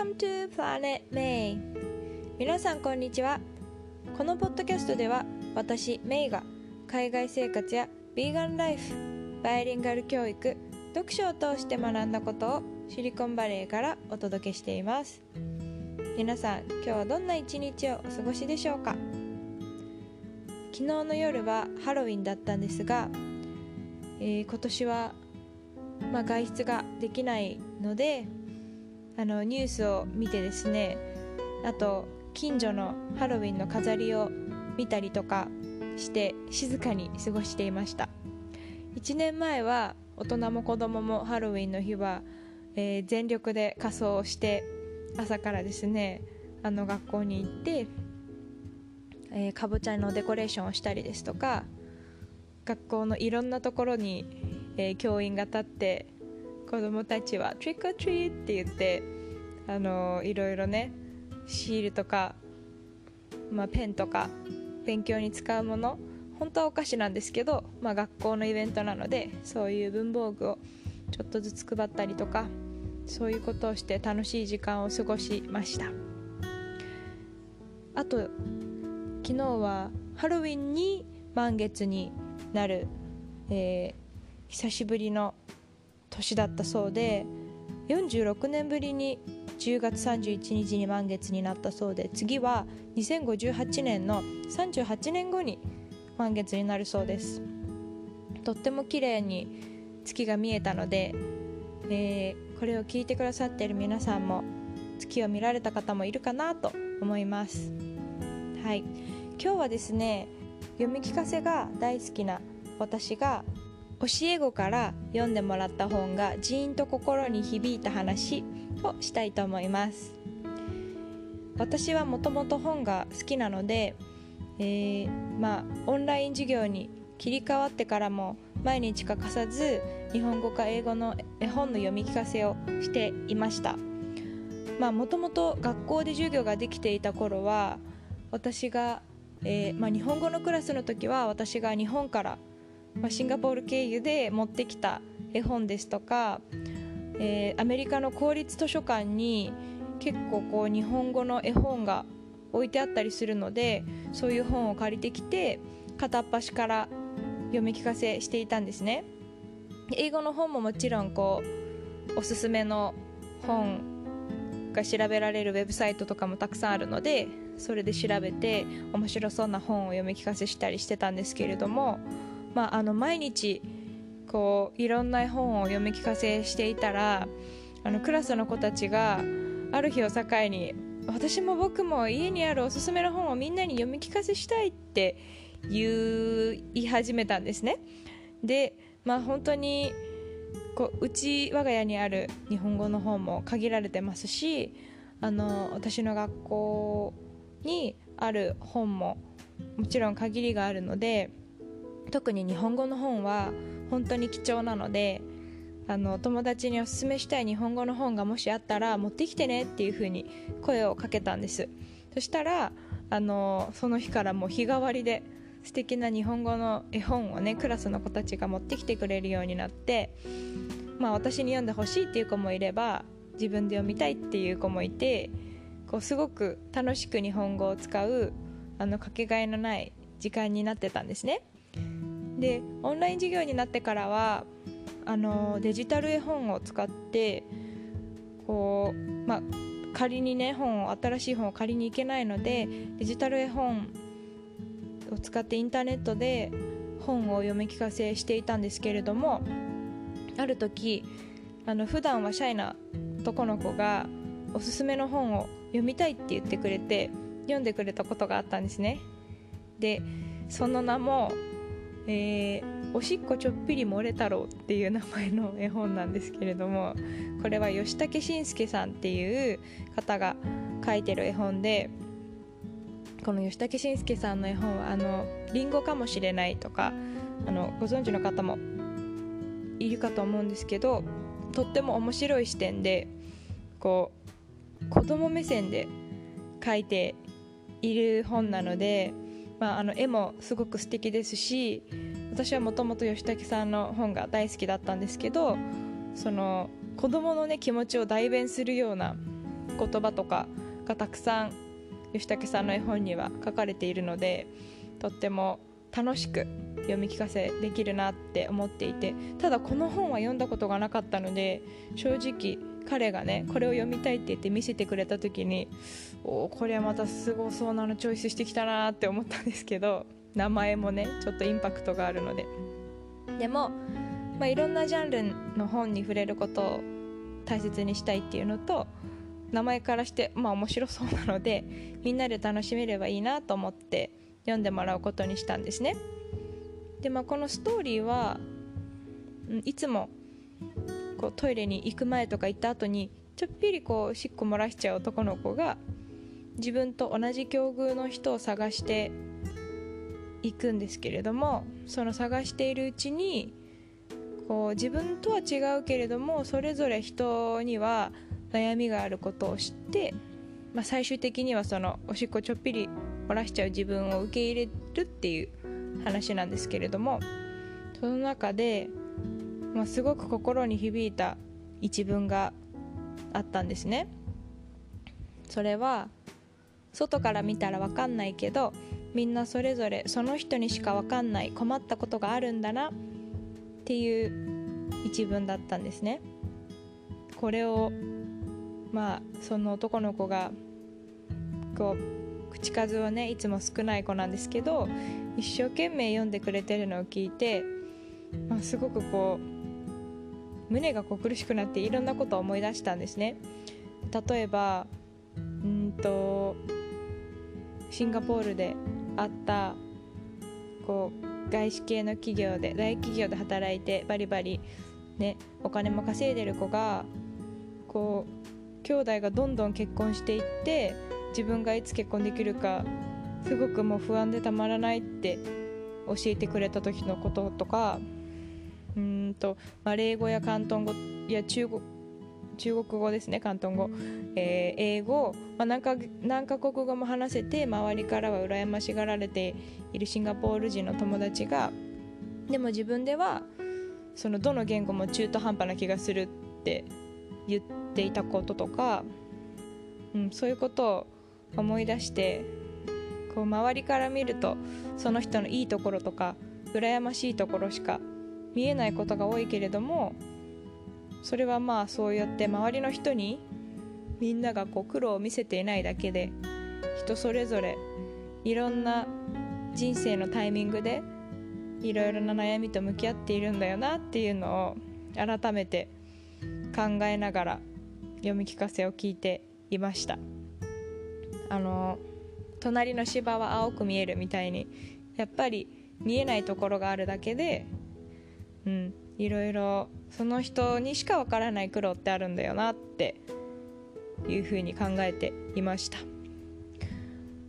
Welcome to Planet May. 皆さんこんにちは。このポッドキャストでは私メイが海外生活やビーガンライフバイリンガル教育読書を通して学んだことをシリコンバレーからお届けしています。皆さん今日はどんな一日をお過ごしでしょうか？昨日の夜はハロウィンだったんですが、えー、今年は、まあ、外出ができないのであのニュースを見てですねあと近所のハロウィンの飾りを見たりとかして静かに過ごしていました。1年前は大人も子供もハロウィンの日は、えー、全力で仮装をして朝からですねあの学校に行って、えー、かぼちゃのデコレーションをしたりですとか学校のいろんなところに、えー、教員が立って子供たちは「トリックオトリー」って言ってあのいろいろねシールとか、まあ、ペンとか勉強に使うもの本当はお菓子なんですけど、まあ、学校のイベントなのでそういう文房具をちょっとずつ配ったりとかそういうことをして楽しい時間を過ごしました。あと昨日はハロウィンに満月になる、えー、久しぶりの年だったそうで46年ぶりに10月31日に満月になったそうで次は2058年の38年後に満月になるそうです。とっても綺麗に月が見えたので、えー、これを聞いてくださっている皆さんも月を見られた方もいるかなと思います。はい。今日はですね読み聞かせが大好きな私が教え子から読んでもらった本がジーンと心に響いた話をしたいと思います。私はもともと本が好きなので、えー、まあオンライン授業に切り替わってからも毎日欠かさず日本語か英語の絵本の読み聞かせをしていました。まあもともと学校で授業ができていた頃は私が、えーまあ、日本語のクラスの時は私が日本からシンガポール経由で持ってきた絵本ですとか、えー、アメリカの公立図書館に結構こう日本語の絵本が置いてあったりするのでそういう本を借りてきて片っ端から読み聞かせしていたんですね。英語の本ももちろんこうおすすめの本が調べられるウェブサイトとかもたくさんあるのでそれで調べて面白そうな本を読み聞かせしたりしてたんですけれどもまあ、あの毎日こういろんな絵本を読み聞かせしていたらあのクラスの子たちがある日を境に私も僕も家にあるおすすめの本をみんなに読み聞かせしたいって言い始めたんですね。でまあ本当にこううち我が家にある日本語の本も限られてますしあの私の学校にある本ももちろん限りがあるので特に日本語の本は本当に貴重なのであの友達におすすめしたい日本語の本がもしあったら持ってきてねっていう風に声をかけたんです。そしたらあのその日からもう日替わりで素敵な日本語の絵本をねクラスの子たちが持ってきてくれるようになってまあ私に読んでほしいっていう子もいれば自分で読みたいっていう子もいてこうすごく楽しく日本語を使うあのかけがえのない時間になってたんですね。でオンライン授業になってからはあのデジタル絵本を使ってこう、まあ、仮にね本を新しい本を借りに行けないのでデジタル絵本を使ってインターネットで本を読み聞かせしていたんですけれどもある時あの普段はシャイな男の子がおすすめの本を読みたいって言ってくれて読んでくれたことがあったんですね。でその名もえー、おしっこちょっぴり漏れ太郎っていう名前の絵本なんですけれどもこれは吉武慎介さんっていう方が書いてる絵本でこの吉武慎介さんの絵本はあのリンゴかもしれないとかあのご存知の方もいるかと思うんですけどとっても面白い視点でこう子供目線で書いている本なのでまあ、あの絵もすごく素敵ですし私はもともと吉武さんの本が大好きだったんですけどその子供のね気持ちを代弁するような言葉とかがたくさん吉武さんの絵本には書かれているのでとっても楽しく読み聞かせできるなって思っていてただこの本は読んだことがなかったので正直彼がねこれを読みたいって言って見せてくれた時におおこれはまたすごそうなのチョイスしてきたなって思ったんですけど名前もねちょっとインパクトがあるので。でも、まあ、いろんなジャンルの本に触れることを大切にしたいっていうのと名前からしてまあ面白そうなのでみんなで楽しめればいいなと思って読んでもらうことにしたんですね。でまあこのストーリーはいつもこうトイレに行く前とか行った後にちょっぴりこうしっこ漏らしちゃう男の子が自分と同じ境遇の人を探していくんですけれどもその探しているうちにこう自分とは違うけれどもそれぞれ人には悩みがあることを知って、まあ、最終的にはそのおしっこちょっぴり漏らしちゃう自分を受け入れるっていう話なんですけれどもその中で、まあ、すごく心に響いた一文があったんですね。それは外から見たら分かんないけどみんなそれぞれその人にしか分かんない困ったことがあるんだなっていう一文だったんですね。これをまあその男の子がこう口数はねいつも少ない子なんですけど一生懸命読んでくれてるのを聞いて、まあ、すごくこう胸がこう苦しくなっていろんなことを思い出したんですね。例えばうんとシンガポールであったこう外資系の企業で大企業で働いてバリバリ、ね、お金も稼いでる子がこう兄弟がどんどん結婚していって自分がいつ結婚できるかすごくもう不安でたまらないって教えてくれた時のこととかうんとマレー語や広東語や中国中国語ですね広東語、えー、英語、まあ、何か何カ国語も話せて周りからは羨ましがられているシンガポール人の友達がでも自分ではそのどの言語も中途半端な気がするって言っていたこととか、うん、そういうことを思い出してこう周りから見るとその人のいいところとか羨ましいところしか見えないことが多いけれどもそれはまあそうやって周りの人にみんながこう苦労を見せていないだけで人それぞれいろんな人生のタイミングでいろいろな悩みと向き合っているんだよなっていうのを改めて考えながら読み聞かせを聞いていました。あの隣の芝は青く見えるみたいにやっぱり見えないところがあるだけでうん。いろいろ。その人にしかわからない苦労ってあるんだよなっていうふうに考えていました。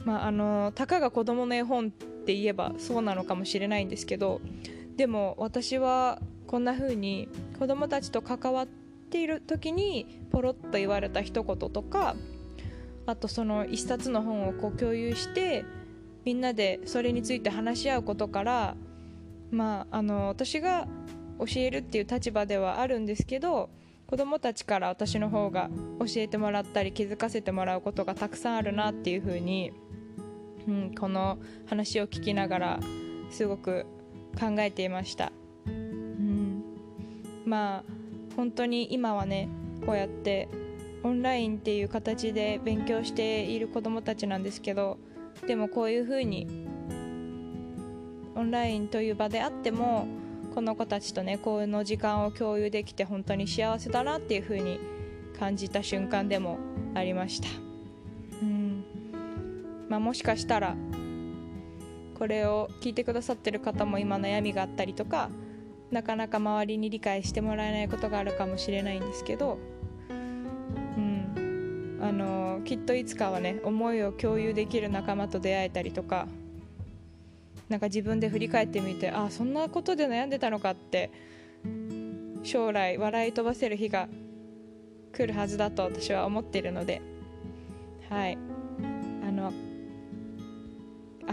まああのたかが子供の絵本って言えばそうなのかもしれないんですけどでも私はこんな風に子供たちと関わっている時にポロッと言われた一言とかあとその一冊の本をこう共有してみんなでそれについて話し合うことからまああの私が教えるっていう立場ではあるんですけど子どもたちから私の方が教えてもらったり気づかせてもらうことがたくさんあるなっていうふうに、うん、この話を聞きながらすごく考えていました。うん、まあ本当に今はねこうやってオンラインっていう形で勉強している子どもたちなんですけどでもこういうふうにオンラインという場であってもこの子たちとねこの時間を共有できて本当に幸せだなっていうふうに感じた瞬間でもありました。うん。まあもしかしたらこれを聞いてくださってる方も今悩みがあったりとかなかなか周りに理解してもらえないことがあるかもしれないんですけど、うん、あのきっといつかはね思いを共有できる仲間と出会えたりとかなんか自分で振り返ってみてあそんなことで悩んでたのかって将来笑い飛ばせる日が来るはずだと私は思っているのではい。あの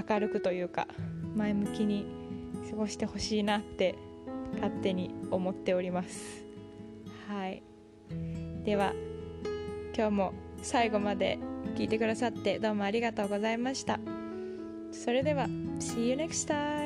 明るくというか前向きに過ごしてほしいなって勝手に思っております。はい。では今日も最後まで聞いてくださってどうもありがとうございました。それでは。See you next time